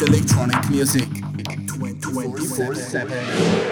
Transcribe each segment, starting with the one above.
electronic music 24 7.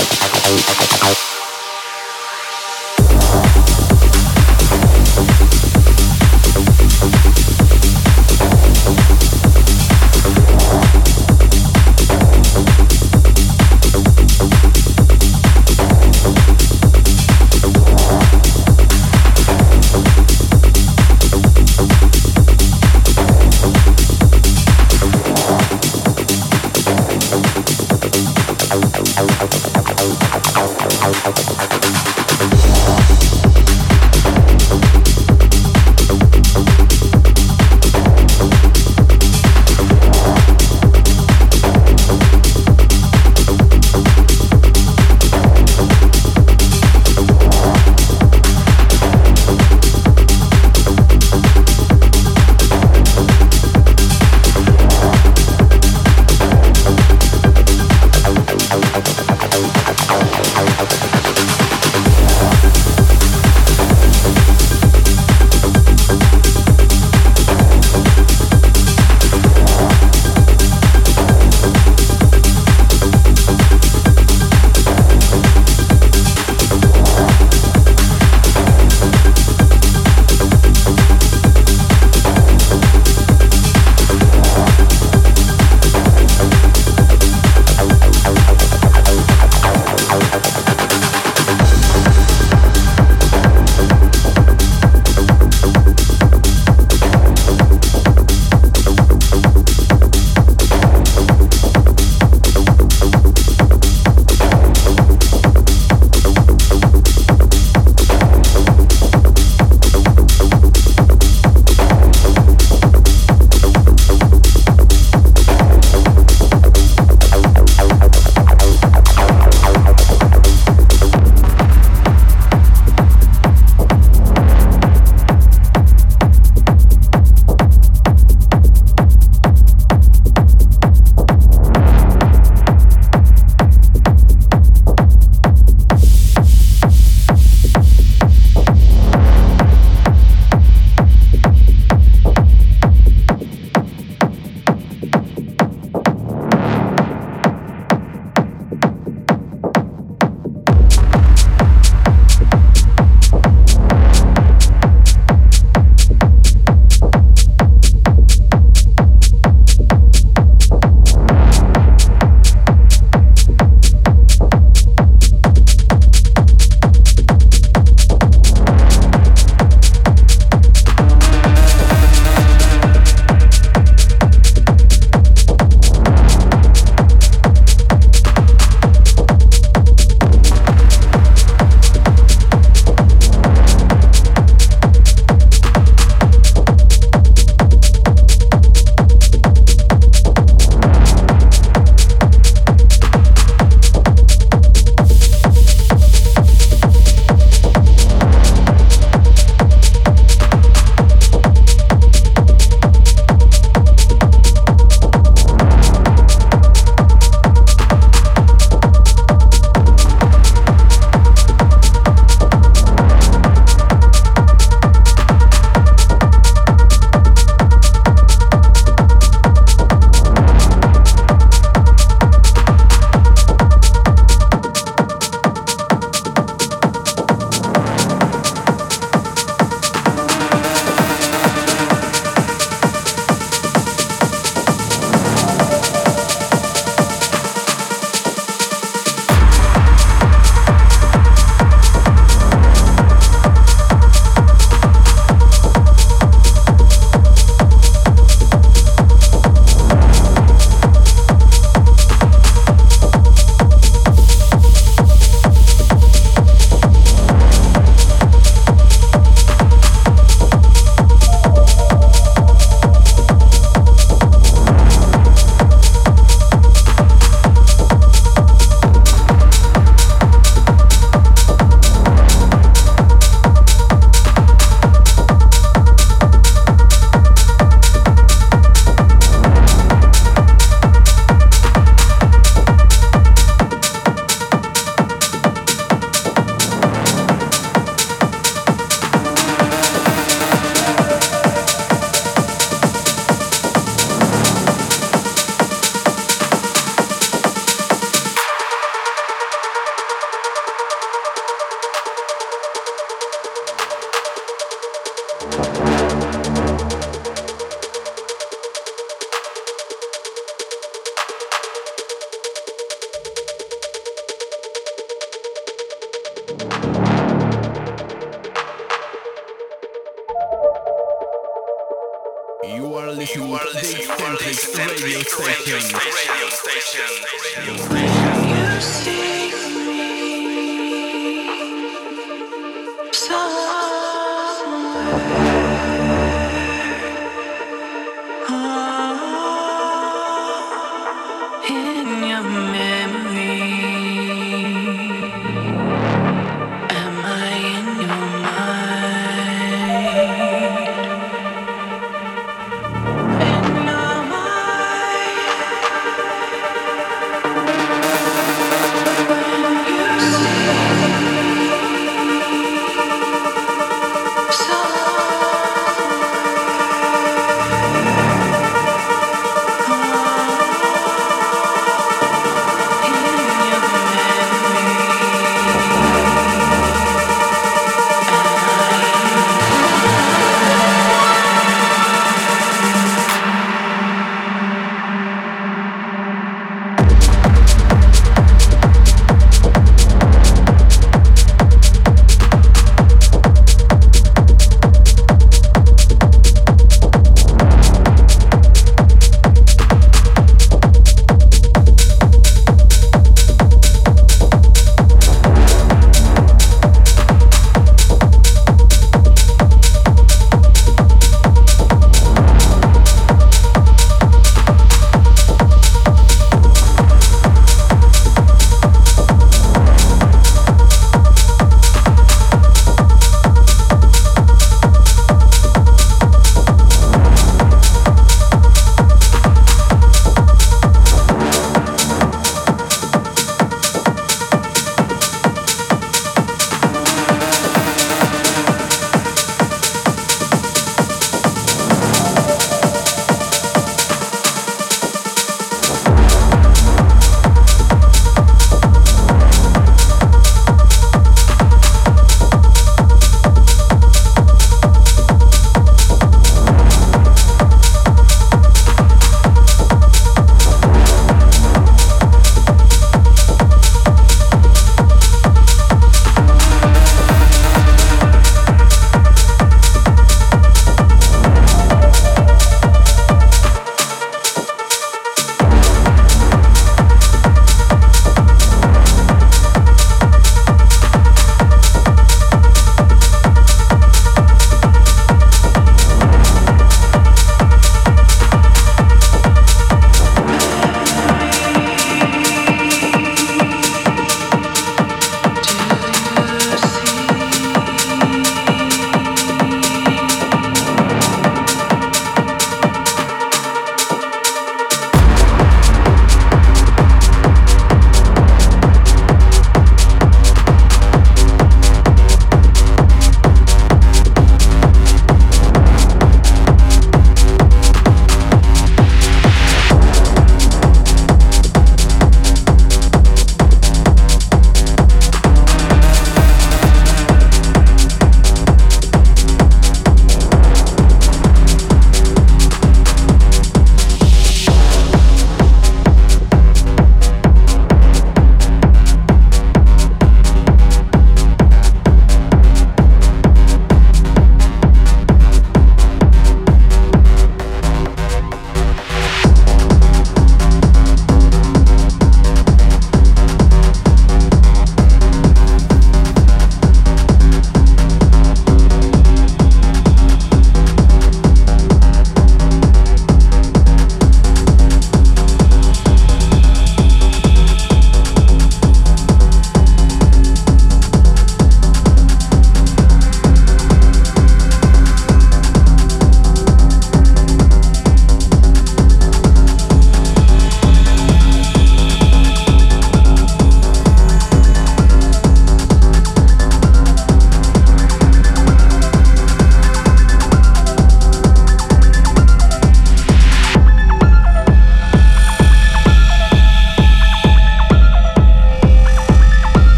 戦う戦う戦う戦う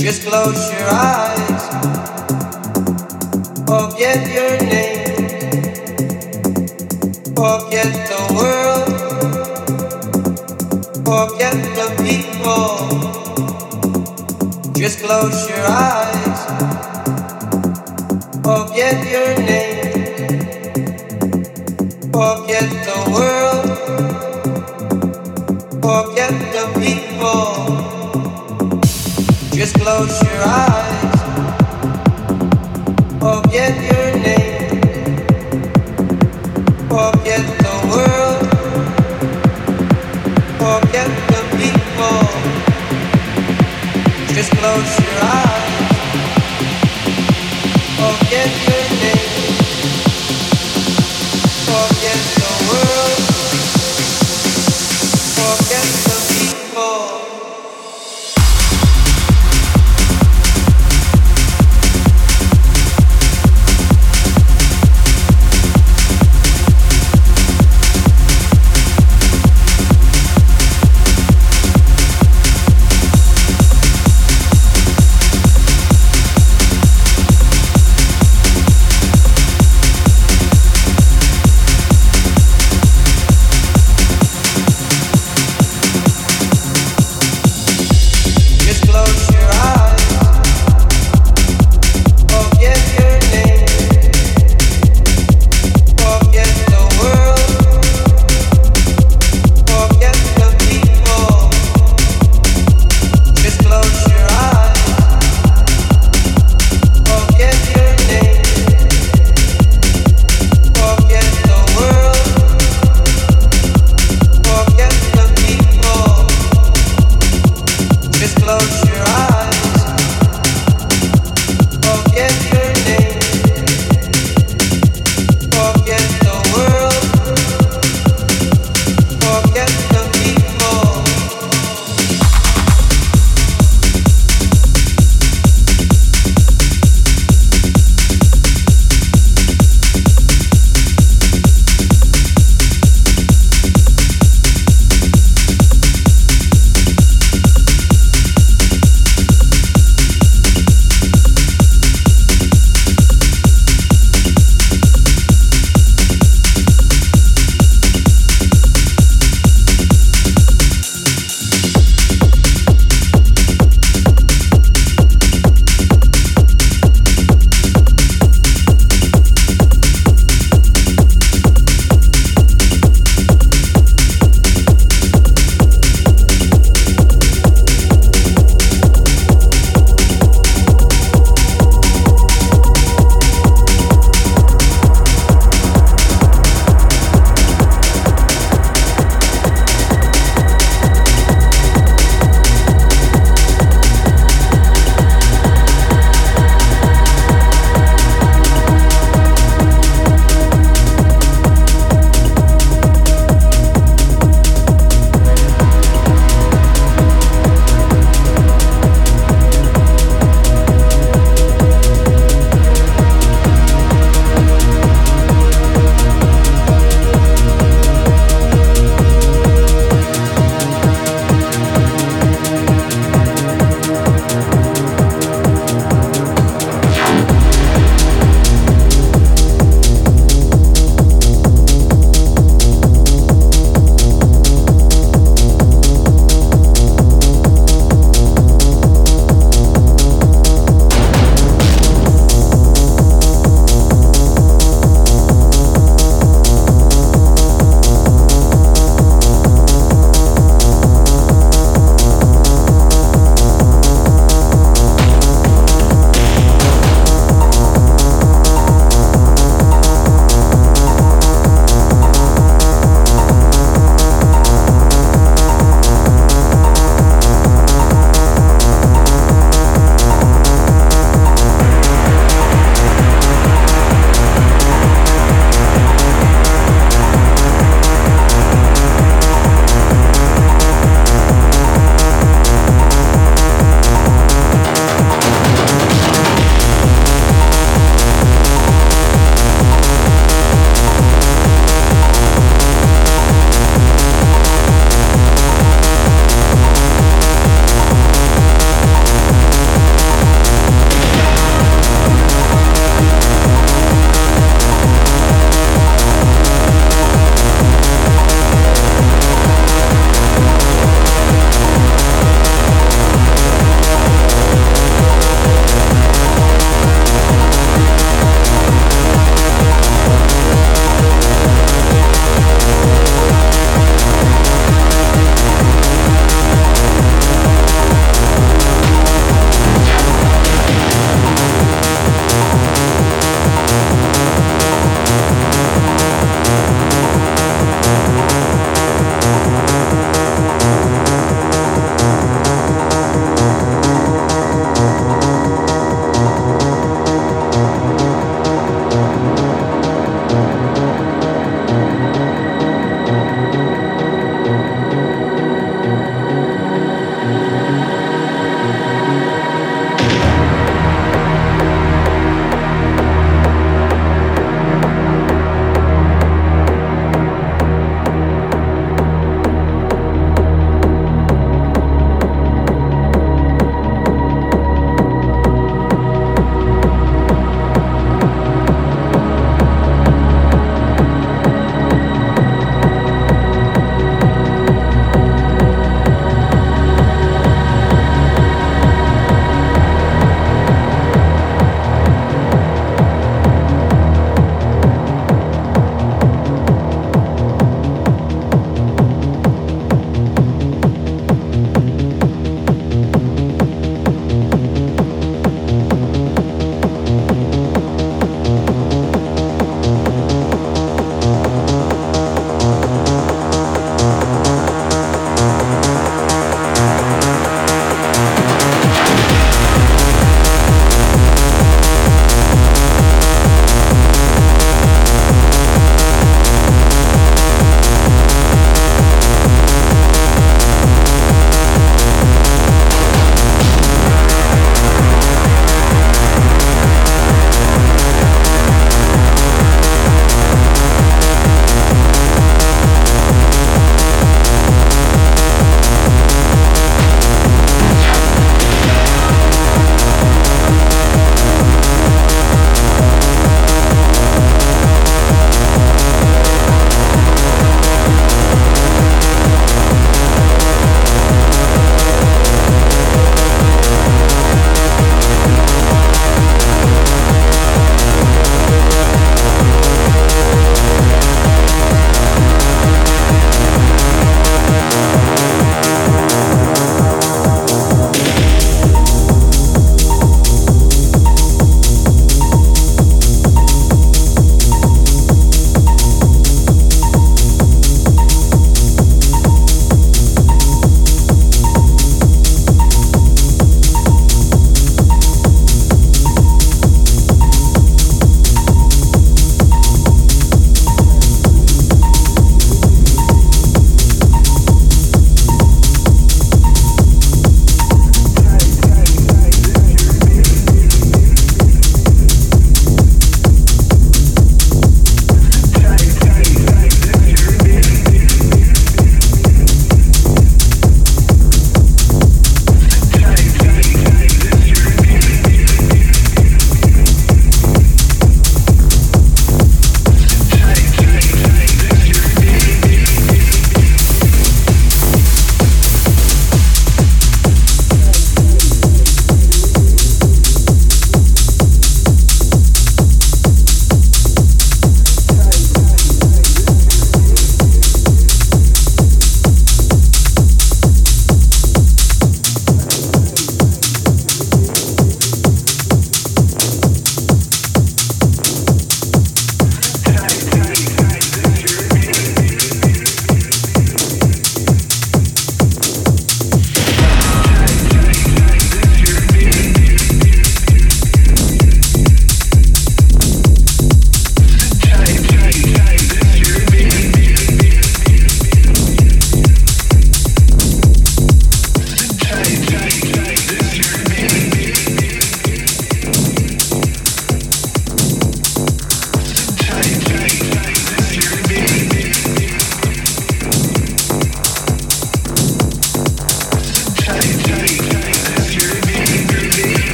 Just close your eyes. Forget your name. Forget the world. Forget the people. Just close your eyes. Forget your name. Forget the world. Forget Just close your eyes.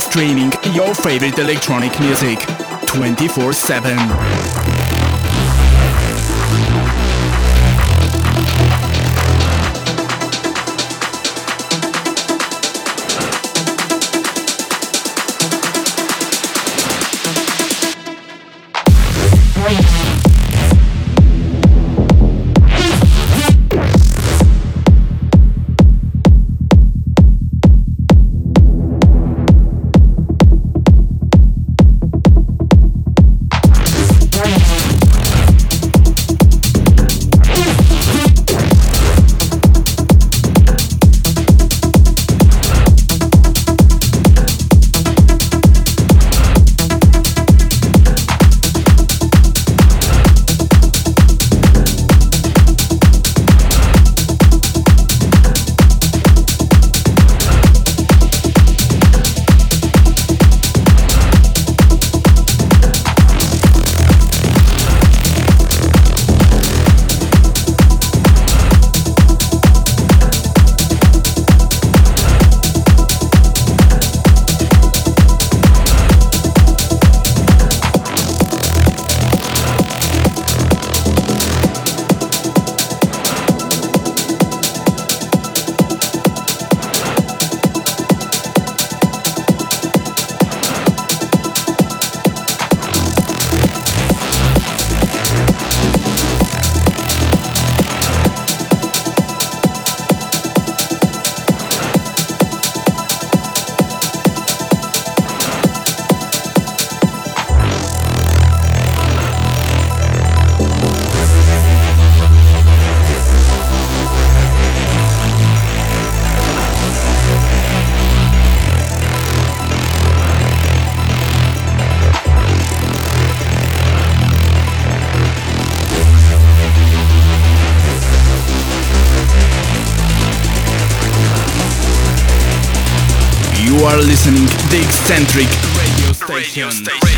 Streaming your favorite electronic music 24 7. Are listening the X-Centr1c radio station. Radio station. Radio station.